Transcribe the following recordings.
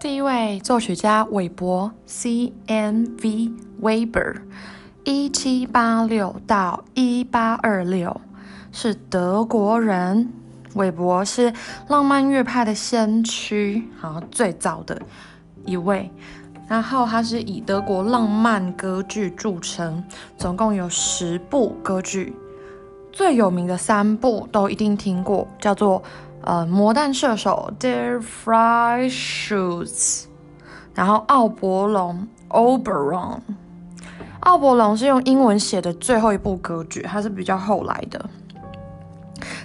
第一位作曲家韦伯 （C. M. V. Weber），一七八六到一八二六，是德国人。韦伯是浪漫乐派的先驱，好最早的一位。然后他是以德国浪漫歌剧著称，总共有十部歌剧，最有名的三部都一定听过，叫做呃《魔弹射手》（Der Freischütz）。然后奥伯龙 （Oberon），奥伯龙是用英文写的最后一部歌剧，它是比较后来的。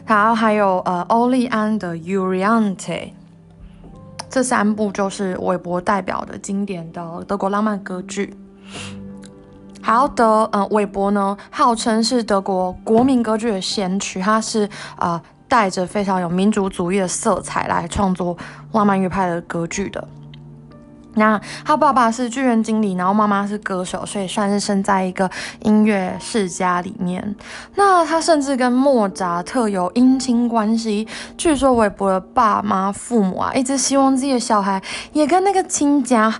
然后还有呃欧利安的 Uriante，这三部就是韦伯代表的经典的德国浪漫歌剧。好的，呃，韦伯呢号称是德国国民歌剧的先驱，他是啊带着非常有民族主义的色彩来创作浪漫乐派的歌剧的。那他爸爸是剧院经理，然后妈妈是歌手，所以算是生在一个音乐世家里面。那他甚至跟莫扎特有姻亲关系。据说韦伯的爸妈、父母啊，一直希望自己的小孩也跟那个亲家，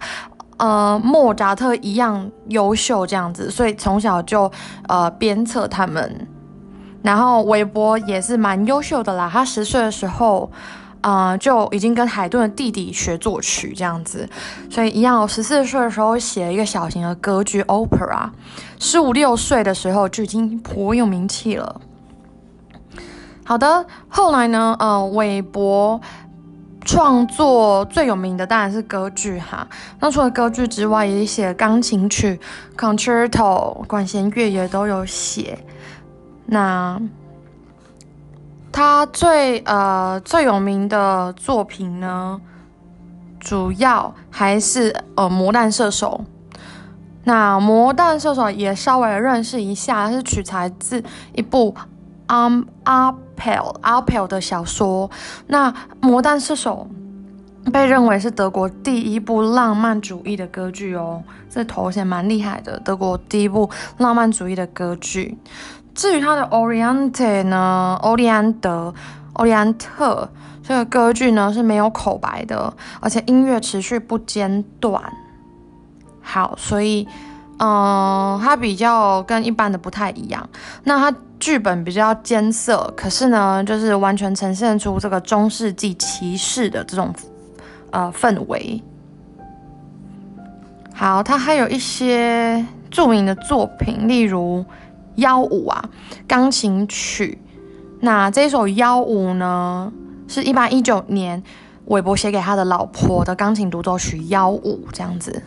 呃，莫扎特一样优秀这样子，所以从小就呃鞭策他们。然后韦伯也是蛮优秀的啦，他十岁的时候。啊，就已经跟海顿的弟弟学作曲这样子，所以一样。我十四岁的时候写了一个小型的歌剧 opera，十五六岁的时候就已经颇有名气了。好的，后来呢，呃，韦伯创作最有名的当然是歌剧哈。那除了歌剧之外，也写钢琴曲 concerto，管弦乐也都有写。那。他最呃最有名的作品呢，主要还是呃《魔弹射手》。那《魔弹射手》也稍微认识一下，是取材自一部阿阿佩阿佩的小说。那《魔弹射手》被认为是德国第一部浪漫主义的歌剧哦，这头衔蛮厉害的，德国第一部浪漫主义的歌剧。至于他的 Oriente 呢，欧利安德、欧利安特这个歌剧呢是没有口白的，而且音乐持续不间断。好，所以，嗯，它比较跟一般的不太一样。那它剧本比较艰涩，可是呢，就是完全呈现出这个中世纪骑士的这种呃氛围。好，它还有一些著名的作品，例如。幺五啊，钢琴曲。那这首幺五呢，是一八一九年韦伯写给他的老婆的钢琴独奏曲幺五，这样子。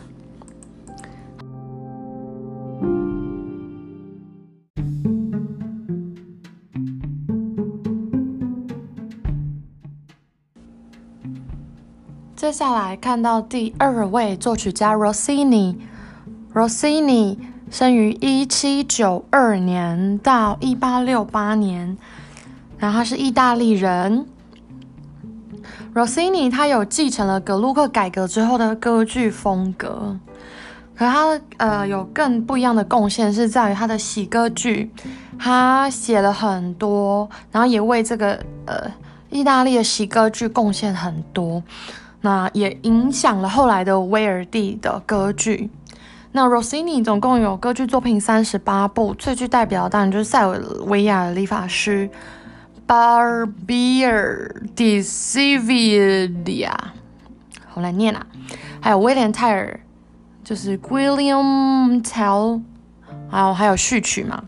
接下来看到第二位作曲家 Rossini，Rossini。生于一七九二年到一八六八年，然后他是意大利人。Rossini 他有继承了格鲁克改革之后的歌剧风格，可他呃有更不一样的贡献是在于他的喜歌剧，他写了很多，然后也为这个呃意大利的喜歌剧贡献很多，那也影响了后来的威尔第的歌剧。那 Rossini 总共有歌剧作品三十八部，最具代表当然就是塞尔维亚的理发师 Barbier di Sevilla，好难念啊。还有威廉泰尔，就是 William Tell，还有还有序曲嘛，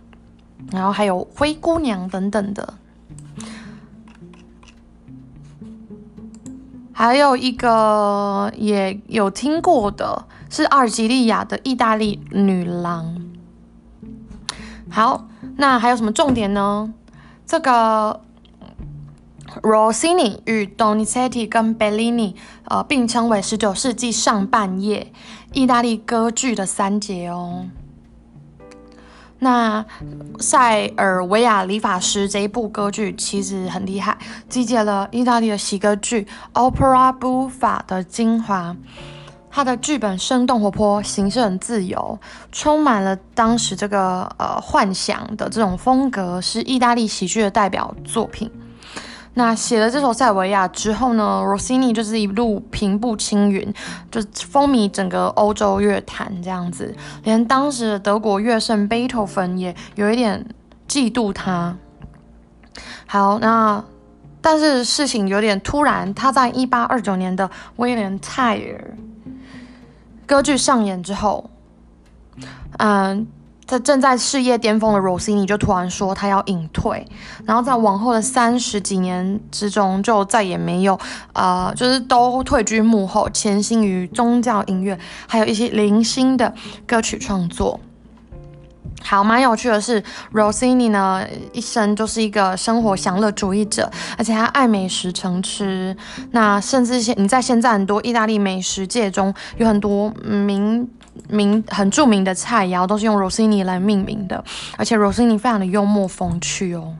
然后还有灰姑娘等等的，还有一个也有听过的。是阿尔及利亚的意大利女郎。好，那还有什么重点呢？这个 Rossini 与 Donizetti 跟 Bellini，呃，并称为十九世纪上半叶意大利歌剧的三杰哦。那塞尔维亚理发师这一部歌剧其实很厉害，集结了意大利的喜歌剧 Opera Buffa 的精华。他的剧本生动活泼，形式很自由，充满了当时这个呃幻想的这种风格，是意大利喜剧的代表作品。那写了这首塞维亚之后呢，Rossini 就是一路平步青云，就风靡整个欧洲乐坛这样子，连当时的德国乐圣贝多芬也有一点嫉妒他。好，那但是事情有点突然，他在一八二九年的威廉泰尔歌剧上演之后，嗯。在正在事业巅峰的 Rossini 就突然说他要隐退，然后在往后的三十几年之中，就再也没有，呃，就是都退居幕后，潜心于宗教音乐，还有一些零星的歌曲创作。好，蛮有趣的是，Rossini 呢一生就是一个生活享乐主义者，而且他爱美食成痴。那甚至现你在现在很多意大利美食界中有很多名。名很著名的菜肴都是用 Rossini 来命名的，而且 Rossini 非常的幽默风趣哦。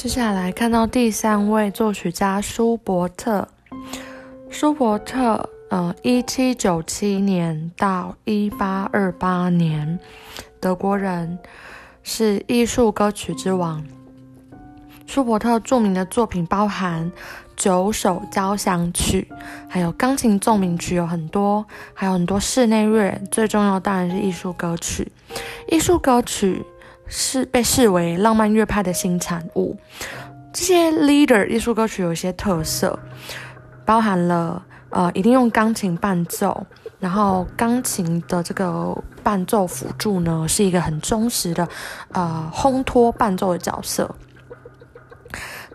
接下来看到第三位作曲家舒伯特，舒伯特，呃，一七九七年到一八二八年，德国人，是艺术歌曲之王。舒伯特著名的作品包含九首交响曲，还有钢琴奏鸣曲，有很多，还有很多室内乐。最重要当然是艺术歌曲。艺术歌曲是被视为浪漫乐派的新产物。这些 leader 艺术歌曲有一些特色，包含了呃，一定用钢琴伴奏，然后钢琴的这个伴奏辅助呢，是一个很忠实的呃烘托伴奏的角色。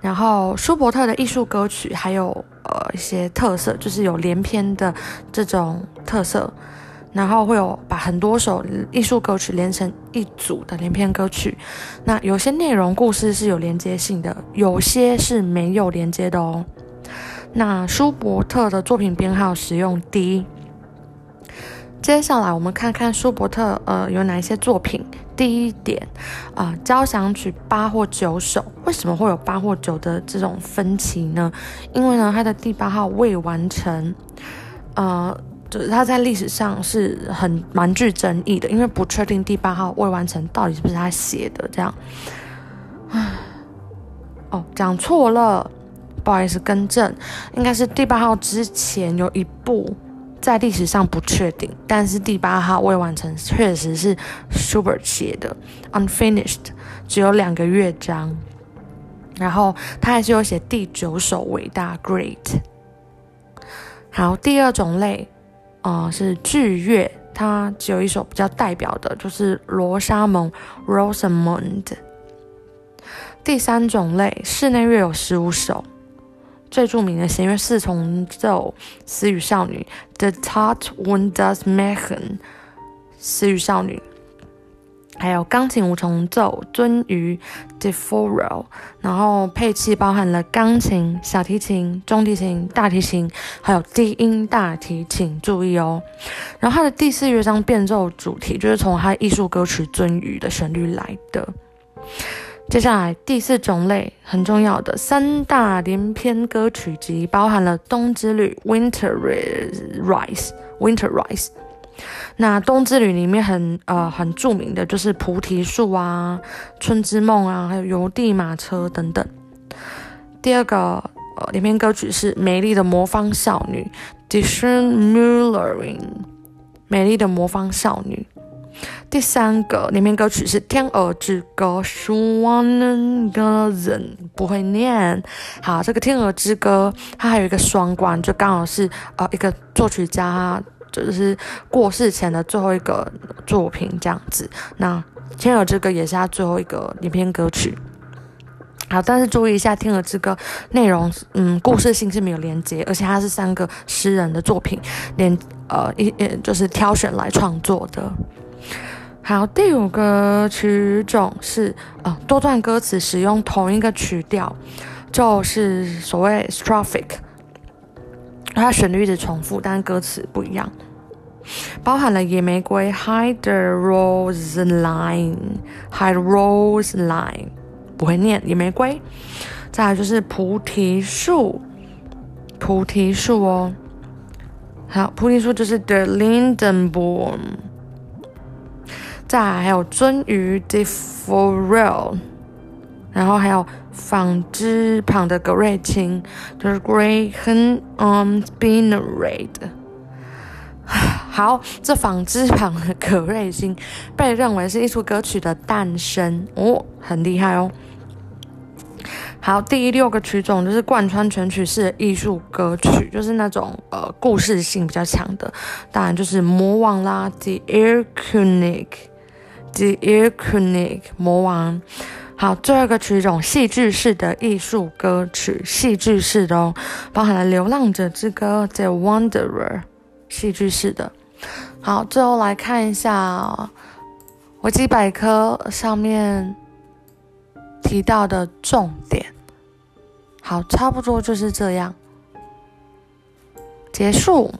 然后舒伯特的艺术歌曲还有呃一些特色，就是有连篇的这种特色，然后会有把很多首艺术歌曲连成一组的连篇歌曲。那有些内容故事是有连接性的，有些是没有连接的哦。那舒伯特的作品编号使用 D。接下来我们看看舒伯特呃有哪一些作品。第一点，啊，交响曲八或九首，为什么会有八或九的这种分歧呢？因为呢，它的第八号未完成，呃，就是它在历史上是很蛮具争议的，因为不确定第八号未完成到底是不是他写的，这样，唉，哦，讲错了，不好意思，更正，应该是第八号之前有一部。在历史上不确定，但是第八号未完成确实是 Super 写的，unfinished，只有两个乐章。然后他还是有写第九首伟大 Great。好，第二种类，啊，是剧乐，它只有一首比较代表的，就是罗莎蒙 （Rosamond）。第三种类，室内乐有十五首。最著名的弦乐四重奏《死与少女》The Tat und das Märchen》，死与少女，还有钢琴五重奏《鳟鱼》deforel 然后配器包含了钢琴、小提琴、中提琴、大提琴，还有低音大提琴。注意哦，然后它的第四乐章变奏主题就是从它艺术歌曲《鳟鱼》的旋律来的。接下来第四种类很重要的三大连篇歌曲集，包含了《冬之旅》（Winter Rise），Winter Rise。那《冬之旅》里面很呃很著名的就是菩提树啊、春之梦啊，还有邮递马车等等。第二个呃连篇歌曲是《美丽的魔方少女》（Die schöne Müllerin），美丽的魔方少女。第三个里面歌曲是《天鹅之歌》，Swanengazen 不会念。好，这个《天鹅之歌》它还有一个双关，就刚好是呃一个作曲家就是过世前的最后一个作品这样子。那《天鹅之歌》也是他最后一个影片歌曲。好，但是注意一下，《天鹅之歌》内容嗯故事性是没有连接，而且它是三个诗人的作品连呃一就是挑选来创作的。好，第五个曲种是呃多段歌词使用同一个曲调，就是所谓 strophic，它旋律一直重复，但是歌词不一样，包含了野玫瑰 hide the rose line，hide rose line，不会念野玫瑰，再来就是菩提树，菩提树哦。好，菩提树就是 the Lindenbaum。再还有鳟鱼 the forel，然后还有纺织旁的葛瑞青，就是 Graham um Spinneret。好，这纺织旁的葛瑞星被认为是艺术歌曲的诞生哦，很厉害哦。好，第六个曲种就是贯穿全曲式的艺术歌曲，就是那种呃故事性比较强的，当然就是魔王啦，The Air König，The Air König，魔王。好，最后一个曲种戏剧式的艺术歌曲，戏剧式的哦，包含了《流浪者之歌》The Wanderer，戏剧式的。好，最后来看一下维基百科上面提到的重点。好，差不多就是这样，结束。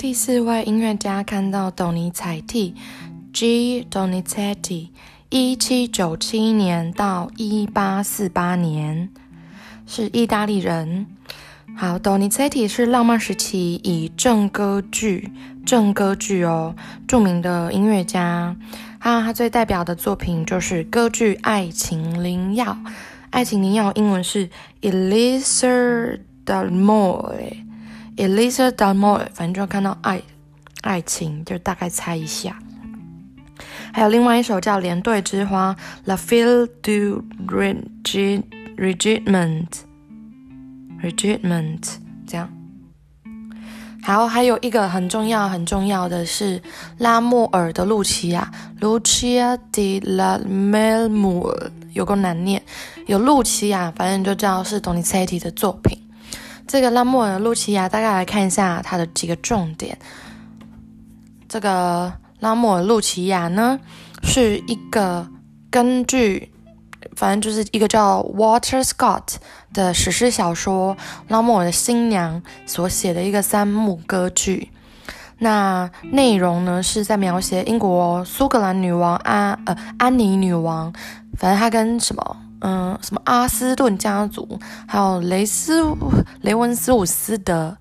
第四位音乐家看到董尼采蒂 （G. Donizetti），一七九七年到一八四八年，是意大利人。好，Donizetti 是浪漫时期以正歌剧。正歌剧哦，著名的音乐家，他他最代表的作品就是歌剧《爱情灵药》。《爱情灵药》英文是 Elisir d a l m o r e Elisa Dunmore，反正就看到爱爱情，就大概猜一下。还有另外一首叫《连队之花》，La f i l du Regiment Regiment，这样。好，还有一个很重要、很重要的是拉莫尔的露琪亚 （Lucia di l a m e m o r 有个难念，有露琪亚，反正就知道是 Donizetti 的作品。这个拉莫尔的《露琪亚》，大概来看一下它的几个重点。这个拉莫尔《露琪亚》呢，是一个根据。反正就是一个叫 Walter Scott 的史诗小说《拉莫尔的新娘》所写的一个三幕歌剧。那内容呢是在描写英国苏格兰女王安呃安妮女王，反正她跟什么嗯什么阿斯顿家族，还有雷斯雷文斯伍斯德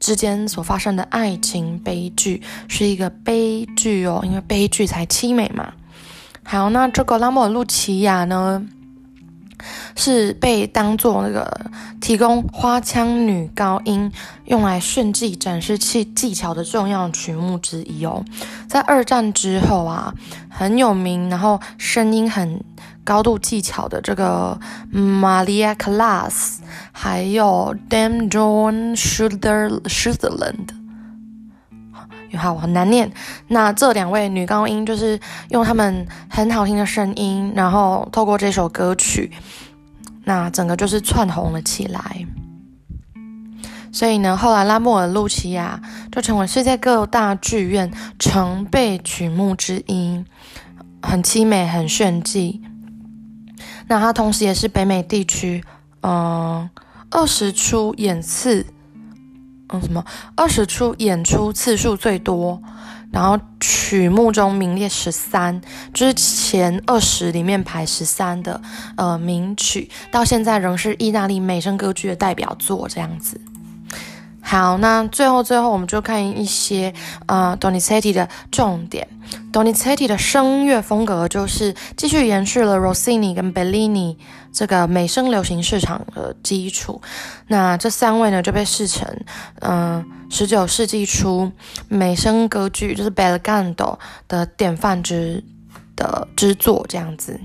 之间所发生的爱情悲剧，是一个悲剧哦，因为悲剧才凄美嘛。好，那这个拉莫尔路奇亚呢，是被当做那个提供花腔女高音用来炫技展示技技巧的重要曲目之一哦。在二战之后啊，很有名，然后声音很高度技巧的这个 Maria Class，还有 Dame John Suther Sutherland。好，很难念。那这两位女高音就是用她们很好听的声音，然后透过这首歌曲，那整个就是窜红了起来。所以呢，后来拉莫尔露琪亚就成为世界各大剧院常备曲目之一，很凄美，很炫技。那它同时也是北美地区，嗯，二十出演次。嗯，什么二十出演出次数最多，然后曲目中名列十三，就是前二十里面排十三的呃名曲，到现在仍是意大利美声歌剧的代表作这样子。好，那最后最后我们就看一些呃 Donizetti 的重点。Donizetti 的声乐风格就是继续延续了 Rossini 跟 Bellini 这个美声流行市场的基础。那这三位呢就被视成嗯十九世纪初美声歌剧就是 Belgando 的典范之的之作这样子。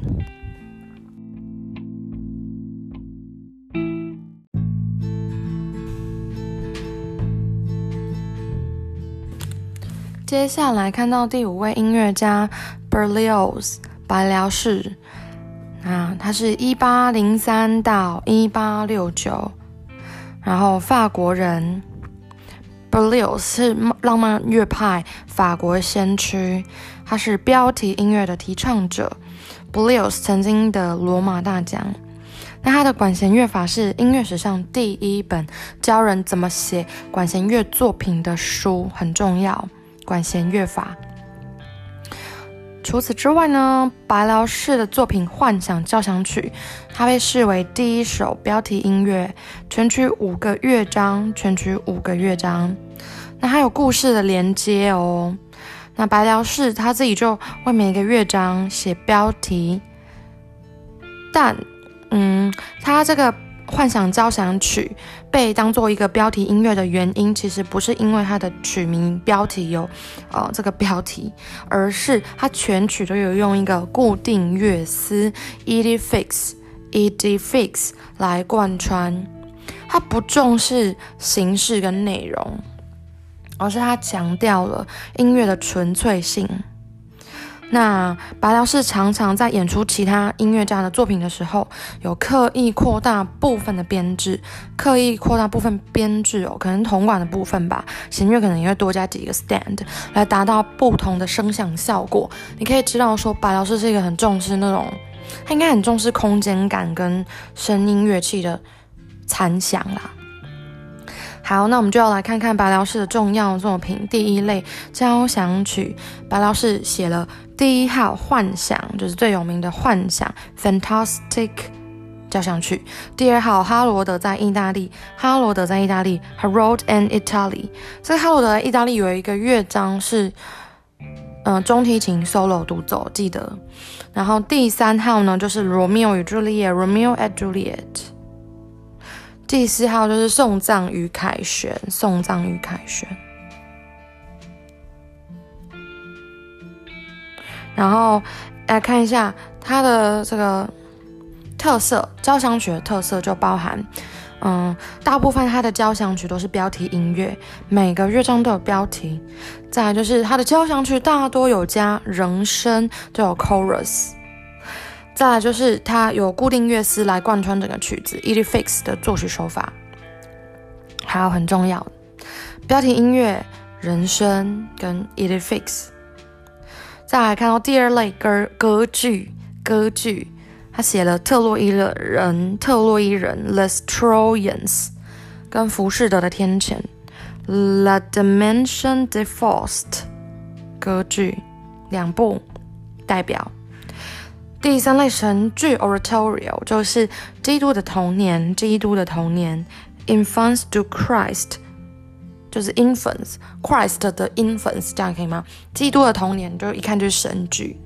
接下来看到第五位音乐家 Berlioz 白辽士，啊，他是一八零三到一八六九，然后法国人 Berlioz 是浪漫乐派法国先驱，他是标题音乐的提倡者。Berlioz 曾经的罗马大奖，那他的管弦乐法是音乐史上第一本教人怎么写管弦乐作品的书，很重要。管弦乐法，除此之外呢，白辽士的作品《幻想交响曲》，它被视为第一首标题音乐，全曲五个乐章，全曲五个乐章。那还有故事的连接哦。那白辽士他自己就为每一个乐章写标题，但，嗯，他这个。幻想交响曲被当做一个标题音乐的原因，其实不是因为它的曲名标题有，呃，这个标题，而是它全曲都有用一个固定乐思 （ed fix），ed fix 来贯穿。它不重视形式跟内容，而是它强调了音乐的纯粹性。那白辽士常常在演出其他音乐家的作品的时候，有刻意扩大部分的编制，刻意扩大部分编制哦，可能铜管的部分吧，弦乐可能也会多加几个 stand，来达到不同的声响效果。你可以知道说，白辽士是一个很重视那种，他应该很重视空间感跟声音乐器的残响啦。好，那我们就要来看看白辽士的重要作品。第一类交响曲，白辽士写了第一号幻想，就是最有名的幻想 （Fantastic） 交响曲。第二号哈罗德在意大利，哈罗德在意大利 （Harold in Italy）。这个哈罗德在意大利有一个乐章是，嗯，中提琴 solo 独奏，记得。然后第三号呢，就是罗密欧与朱丽叶 （Romeo and Juliet）。第四号就是送葬与凯旋，送葬与凯旋。然后来看一下它的这个特色，交响曲的特色就包含，嗯，大部分它的交响曲都是标题音乐，每个乐章都有标题。再来就是它的交响曲大多有加人声，都有 chorus。再来就是它有固定乐思来贯穿整个曲子，ed fix 的作曲手法，还有很重要标题音乐、人声跟 ed fix。再来看到第二类歌歌剧，歌剧他写了特洛伊的人，特洛伊人 The Trojans，跟浮士德的天谴 La Dimension de Faust，歌剧两部代表。第三类神剧 oratorio 就是基督的童年，基督的童年 infants to Christ 就是 infants Christ 的 infants 这样可以吗？基督的童年就一看就是神剧。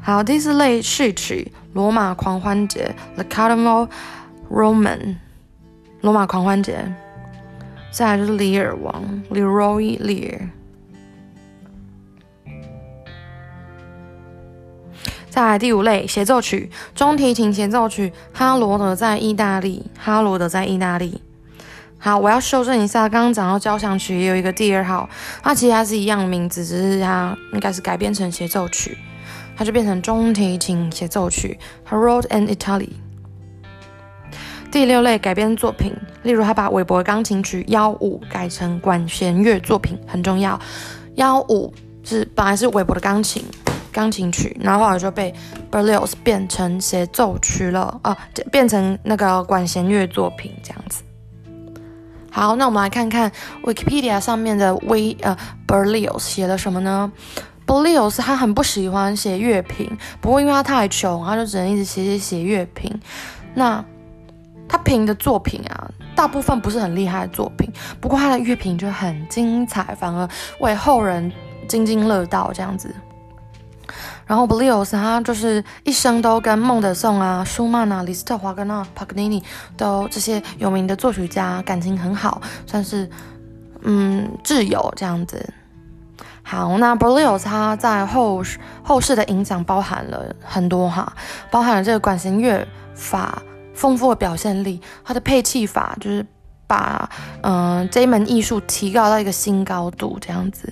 好，第四类序曲罗马狂欢节 the Carnival Roman 罗马狂欢节。再来就是里尔王 Leroy Lear。再来第五类协奏曲，中提琴协奏曲。哈罗德在意大利，哈罗德在意大利。好，我要修正一下，刚刚讲到交响曲也有一个第二号，它其实它是一样的名字，只是它应该是改编成协奏曲，它就变成中提琴协奏曲。Harold and Italy。第六类改编作品，例如他把韦伯钢琴曲幺五改成管弦乐作品，很重要。幺五是本来是韦伯的钢琴。钢琴曲，然后后来就被 Berlioz 变成协奏曲了啊，变成那个管弦乐作品这样子。好，那我们来看看 Wikipedia 上面的 We 呃 Berlioz 写了什么呢？Berlioz 他很不喜欢写乐评，不过因为他太穷，他就只能一直写写写乐评。那他评的作品啊，大部分不是很厉害的作品，不过他的乐评就很精彩，反而为后人津津乐道这样子。然后 b l i o s 他就是一生都跟孟德松啊、舒曼啊、李斯特、华格纳、帕格尼尼都这些有名的作曲家感情很好，算是嗯挚友这样子。好，那 b l i o s 他在后后世的影响包含了很多哈，包含了这个管弦乐法丰富的表现力，他的配器法就是把嗯这一门艺术提高到一个新高度这样子。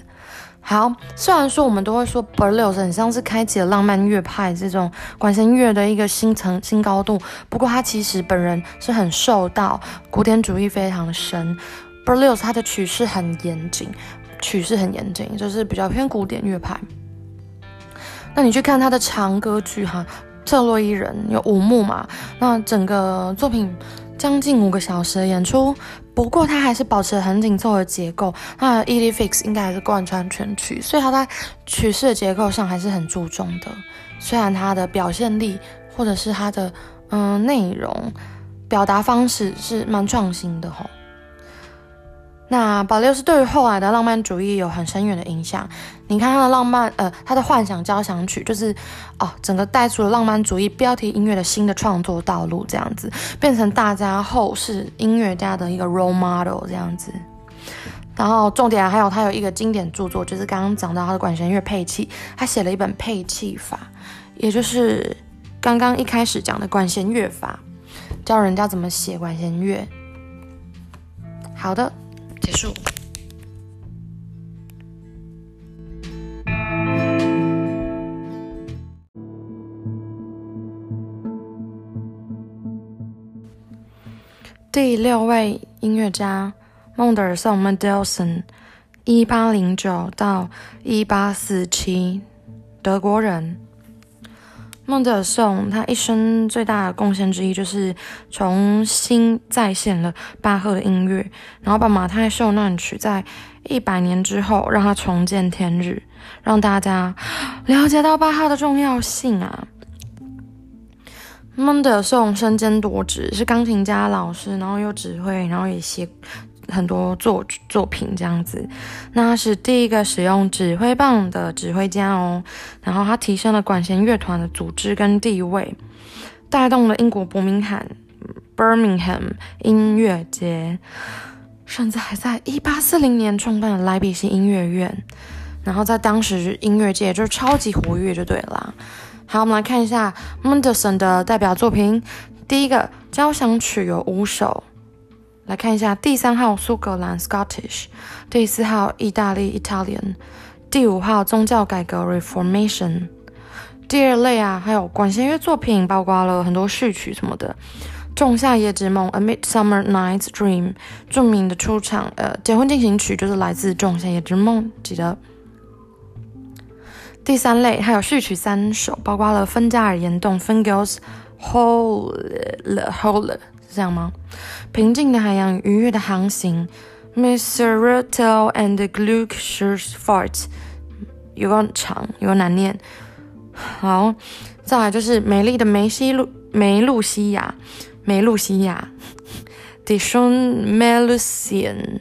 好，虽然说我们都会说 Berlioz 很像是开启了浪漫乐派这种管弦乐的一个新层新高度，不过他其实本人是很受到古典主义非常深。Berlioz 他的曲式很严谨，曲式很严谨，就是比较偏古典乐派。那你去看他的长歌剧哈，特洛伊人有五幕嘛，那整个作品将近五个小时的演出，不过它还是保持很紧凑的结构。那 E D Fix 应该还是贯穿全曲，所以它在曲式的结构上还是很注重的。虽然它的表现力或者是它的嗯内容表达方式是蛮创新的吼。那保留是对于后来的浪漫主义有很深远的影响。你看他的浪漫，呃，他的幻想交响曲，就是哦，整个带出了浪漫主义标题音乐的新的创作道路，这样子变成大家后世音乐家的一个 role model 这样子。然后重点还有他有一个经典著作，就是刚刚讲到他的管弦乐配器，他写了一本配器法，也就是刚刚一开始讲的管弦乐法，教人家怎么写管弦乐。好的。结束。第六位音乐家孟德尔颂 （Mendelssohn），一八零九到一八四七，德国人。孟德尔颂他一生最大的贡献之一就是重新再现了巴赫的音乐，然后把马太受难曲在一百年之后让他重见天日，让大家了解到巴赫的重要性啊。孟德尔颂身兼多职，是钢琴家、老师，然后又指挥，然后也写。很多作作品这样子，那是第一个使用指挥棒的指挥家哦。然后他提升了管弦乐团的组织跟地位，带动了英国伯明翰 （Birmingham） 音乐节，甚至还在一八四零年创办了莱比锡音乐院。然后在当时音乐界就是超级活跃，就对了。好，我们来看一下 Mendelssohn 的代表作品。第一个交响曲有五首。来看一下第三号苏格兰 Scottish，第四号意大利 Italian，第五号宗教改革 Reformation。第二类啊，还有管弦乐作品，包括了很多序曲什么的。仲夏夜之梦 A Midsummer Night's Dream，著名的出场呃结婚进行曲就是来自仲夏夜之梦，记得。第三类还有序曲三首，包括了芬加尔岩洞 Fingal's Hole Hole。这样吗？平静的海洋，愉悦的航行。Mr. Ruttle and Gluck's Fort，有个长，有个难念。好，再来就是美丽的梅西路梅露西亚，梅露西亚。Dishon Melusian，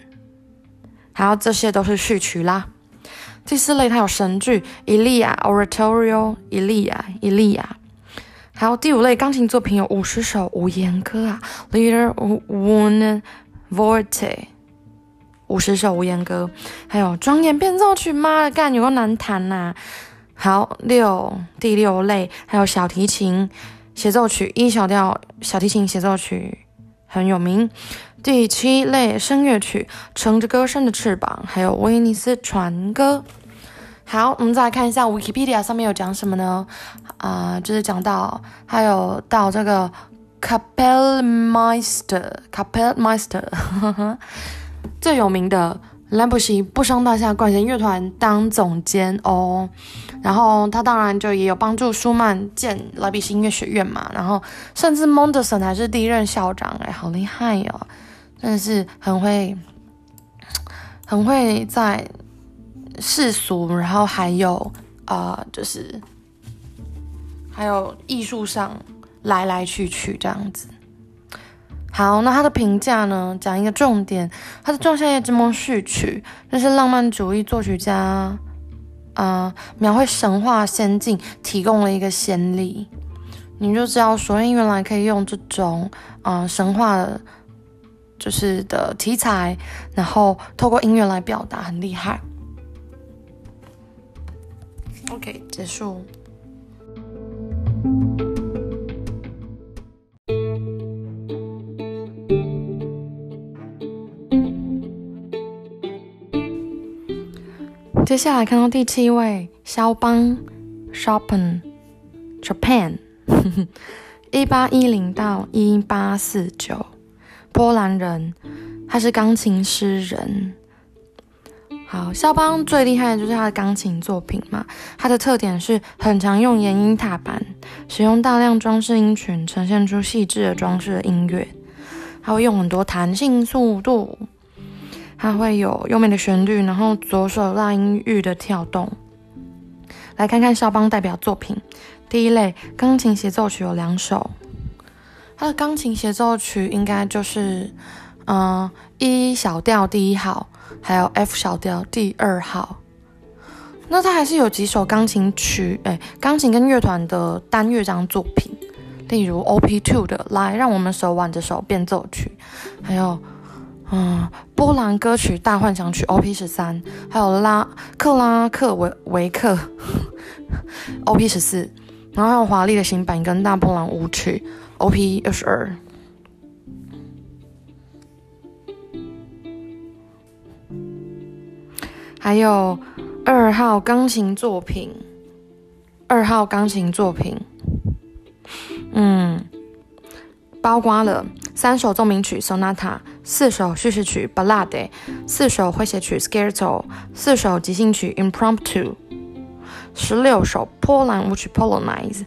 还有这些都是序曲啦。第四类它有神剧，伊利亚 Oratorio，伊利亚，伊利亚。还有第五类钢琴作品有五十首无言歌啊，Leader One Volte，五十首无言歌，还有庄严变奏曲，妈的干有个难弹呐。好，六第六类还有小提琴协奏曲，一小调小提琴协奏曲很有名。第七类声乐曲，乘着歌声的翅膀，还有威尼斯船歌。好，我们再来看一下 Wikipedia 上面有讲什么呢？啊，就是讲到还有到这个 Kapellmeister，Kapellmeister 最有名的兰布西布商大厦管弦乐团当总监哦。然后他当然就也有帮助舒曼建莱比锡音乐学院嘛。然后甚至蒙德森还是第一任校长，哎，好厉害哦，真的是很会，很会在。世俗，然后还有啊，就是还有艺术上来来去去这样子。好，那他的评价呢？讲一个重点，他的《仲夏夜之梦》序曲，这是浪漫主义作曲家啊，描绘神话仙境，提供了一个先例。你就知道，所以原来可以用这种啊神话的，就是的题材，然后透过音乐来表达，很厉害。OK，结束。接下来看到第七位，肖邦，Chopin，Japan，一八一零到一八四九，波兰人，他是钢琴诗人。好，肖邦最厉害的就是他的钢琴作品嘛。它的特点是很常用延音踏板，使用大量装饰音群，呈现出细致的装饰的音乐。它会用很多弹性速度，它会有优美的旋律，然后左手拉音域的跳动。来看看肖邦代表作品，第一类钢琴协奏曲有两首，他的钢琴协奏曲应该就是，嗯一小调第一号，还有 F 小调第二号。那他还是有几首钢琴曲，哎，钢琴跟乐团的单乐章作品。例如 Op. Two 的，来让我们手挽着手变奏曲，还有，嗯，波兰歌曲大幻想曲 Op. 十三，还有拉克拉克维维克 Op. 十四，然后还有华丽的新版跟大波兰舞曲 Op. 二十二，还有二号钢琴作品，二号钢琴作品。嗯，包括了三首奏鸣曲 （sonata）、四首叙事曲 （ballade）、四首诙谐曲 （scherzo）、四首即兴曲 （impromptu）、十六首波兰舞曲 （polonaise）。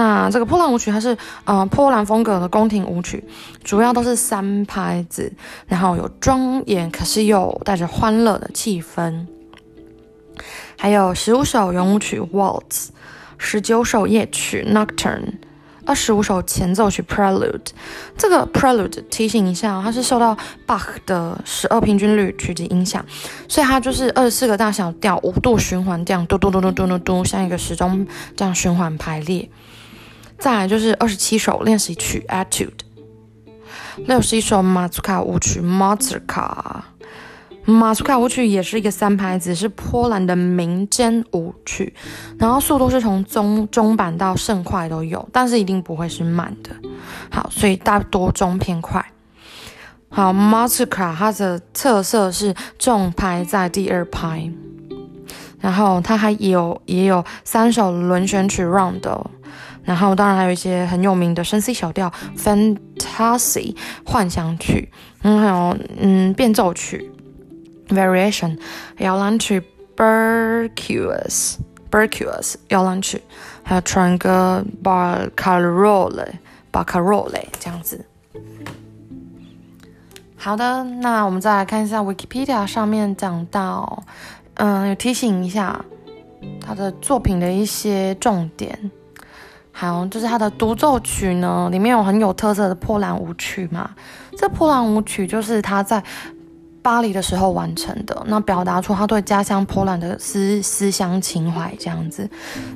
那这个波兰舞曲它是呃波兰风格的宫廷舞曲，主要都是三拍子，然后有庄严，可是又带着欢乐的气氛。还有十五首圆舞曲 （waltz）。十九首夜曲 Nocturne，二十五首前奏曲 Prelude。这个 Prelude 提醒一下，它是受到 Bach 的十二平均律曲集影响，所以它就是二十四个大小调五度循环这样嘟嘟嘟嘟嘟嘟嘟，像一个时钟这样循环排列。再来就是二十七首练习曲 Etude，六十一首马祖卡舞曲 Mazurka。马苏卡舞曲也是一个三拍子，是波兰的民间舞曲，然后速度是从中中版到甚快都有，但是一定不会是慢的。好，所以大多中偏快。好，马苏卡它的特色是重拍在第二拍，然后它还有也有三首轮旋曲 round，然后当然还有一些很有名的升 C 小调 Fantasy 幻想曲，嗯，还有嗯变奏曲。Variation 摇篮曲 Berceus Berceus 摇篮曲，还有唱歌 b a r c a r o l e b a r c a r o l e 这样子。好的，那我们再来看一下 Wikipedia 上面讲到，嗯，有提醒一下他的作品的一些重点。好，就是他的独奏曲呢，里面有很有特色的波兰舞曲嘛。这波兰舞曲就是他在。巴黎的时候完成的，那表达出他对家乡波兰的思思乡情怀这样子。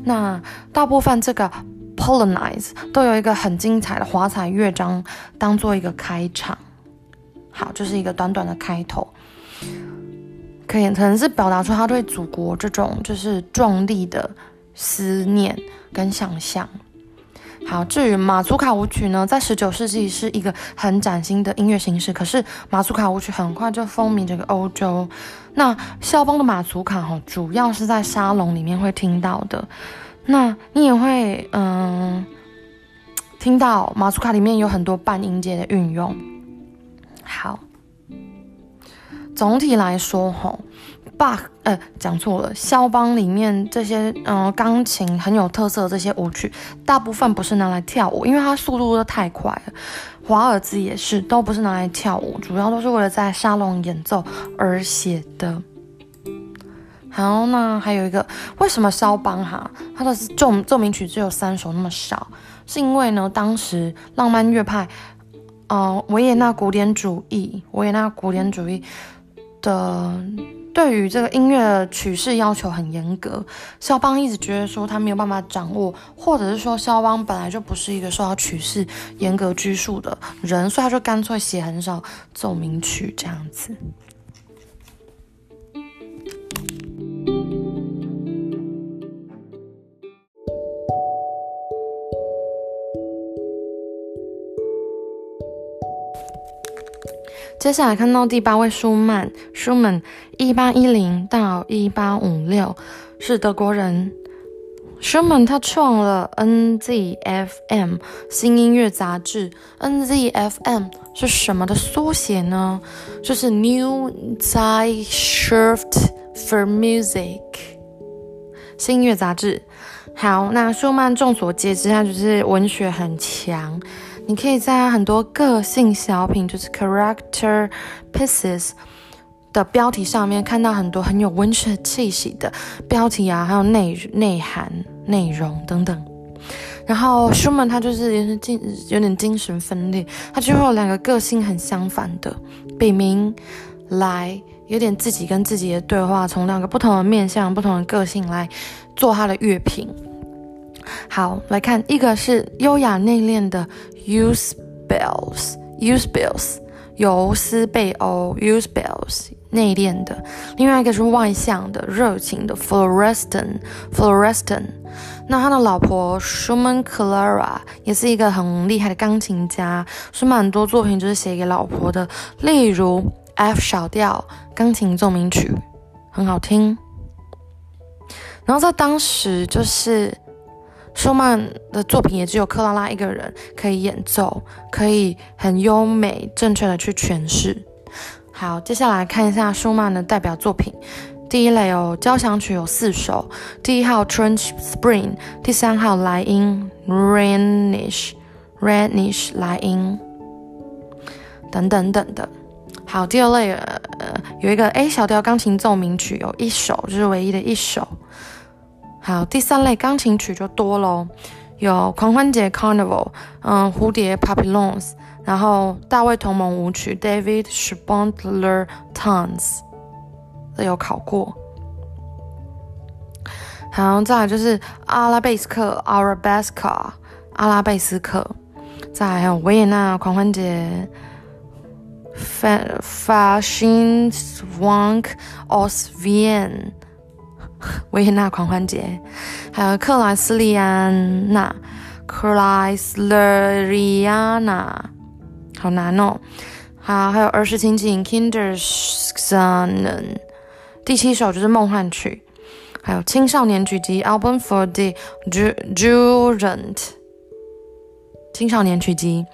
那大部分这个 Polonaise 都有一个很精彩的华彩乐章当做一个开场，好，就是一个短短的开头，可以可能是表达出他对祖国这种就是壮丽的思念跟想象。好，至于马祖卡舞曲呢，在十九世纪是一个很崭新的音乐形式，可是马祖卡舞曲很快就风靡整个欧洲。那肖邦的马祖卡哈，主要是在沙龙里面会听到的。那你也会嗯听到马祖卡里面有很多半音阶的运用。好，总体来说哈。Bach，呃，讲错了。肖邦里面这些，嗯，钢琴很有特色这些舞曲，大部分不是拿来跳舞，因为它速度都太快了。华尔兹也是，都不是拿来跳舞，主要都是为了在沙龙演奏而写的。好，那还有一个，为什么肖邦哈，他的奏奏鸣曲只有三首那么少？是因为呢，当时浪漫乐派，呃，维也纳古典主义，维也纳古典主义的。对于这个音乐的曲式要求很严格，肖邦一直觉得说他没有办法掌握，或者是说肖邦本来就不是一个受到曲式严格拘束的人，所以他就干脆写很少奏鸣曲这样子。接下来看到第八位舒曼，舒曼一八一零到一八五六是德国人。舒曼他创了 NZFM 新音乐杂志。NZFM 是什么的缩写呢？就是 New Zeitschrift for Music 新音乐杂志。好，那舒曼众所皆知，他就是文学很强。你可以在很多个性小品，就是 character pieces 的标题上面看到很多很有文学气息的标题啊，还有内内涵、内容等等。然后舒曼他就是也是精有点精神分裂，他就会有两个个性很相反的笔名来有点自己跟自己的对话，从两个不同的面向、不同的个性来做他的乐评。好，来看一个是优雅内敛的 use bells use bells 尤斯贝欧 use bells 内敛的，另外一个是外向的、热情的 Florestan，Florestan。那他的老婆 Schumann Clara 也是一个很厉害的钢琴家，舒曼很多作品就是写给老婆的，例如 F 小调钢琴奏鸣曲，很好听。然后在当时，就是舒曼的作品也只有克拉拉一个人可以演奏，可以很优美正确的去诠释。好，接下来看一下舒曼的代表作品。第一类哦，交响曲有四首，第一号 Trench Spring，第三号莱茵 Rhenish，Rhenish 莱茵等等等的。好，第二类呃有一个 A 小调钢琴奏鸣曲，有一首，就是唯一的一首。好，第三类钢琴曲就多喽，有狂欢节 Carnival，嗯，蝴蝶 Papillons，然后大卫同盟舞曲 David s c h b o n d l e r Tons。这有考过，好，再来就是阿拉贝斯克 （Arabesque），阿拉贝斯克，再还有维也纳狂欢节 （Fashion Wank aus Wien），维也纳狂欢节，还有克莱斯利安娜 （Chrysleriana），好难哦。好，还有儿时情景 （Kindersonen）。第七首就是梦幻曲，还有青少年曲集 album for the Jurent，青少年曲集，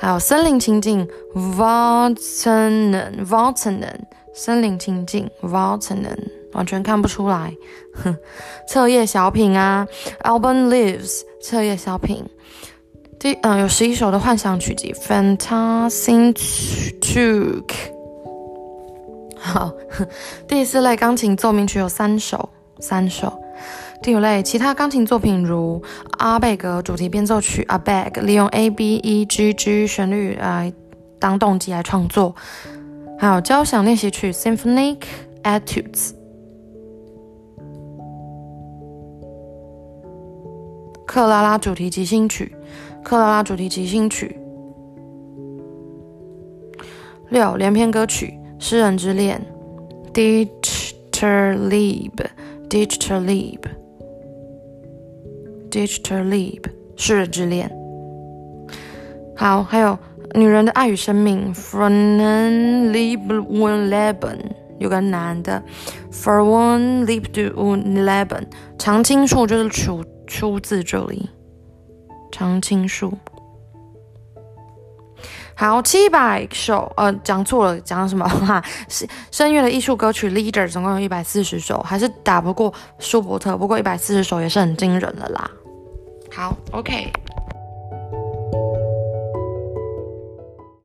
还有森林情境 Valtenen，Valtenen，森林情境 Valtenen，完全看不出来。哼，彻夜小品啊，album lives，彻夜小品。第嗯，有十一首的幻想曲集 Fantastic。好，第四类钢琴奏鸣曲有三首，三首。第五类其他钢琴作品如阿贝格主题变奏曲 A Beg，利用 A B E G G 旋律来当动机来创作。还有交响练习曲 Symphonic Etudes，克拉拉主题即兴曲，克拉拉主题即兴曲。六连篇歌曲。诗人之恋，Dichter Lieb，Dichter Lieb，Dichter Lieb，诗人之恋。好，还有女人的爱与生命，Frauen Leben Leben，有个男的，Frauen Leben Leben，常青树就是楚出自这里，常青树。好，七百首，呃，讲错了，讲什么哈？是声乐的艺术歌曲 Leader，总共有一百四十首，还是打不过舒伯特，不过一百四十首也是很惊人了啦。好，OK。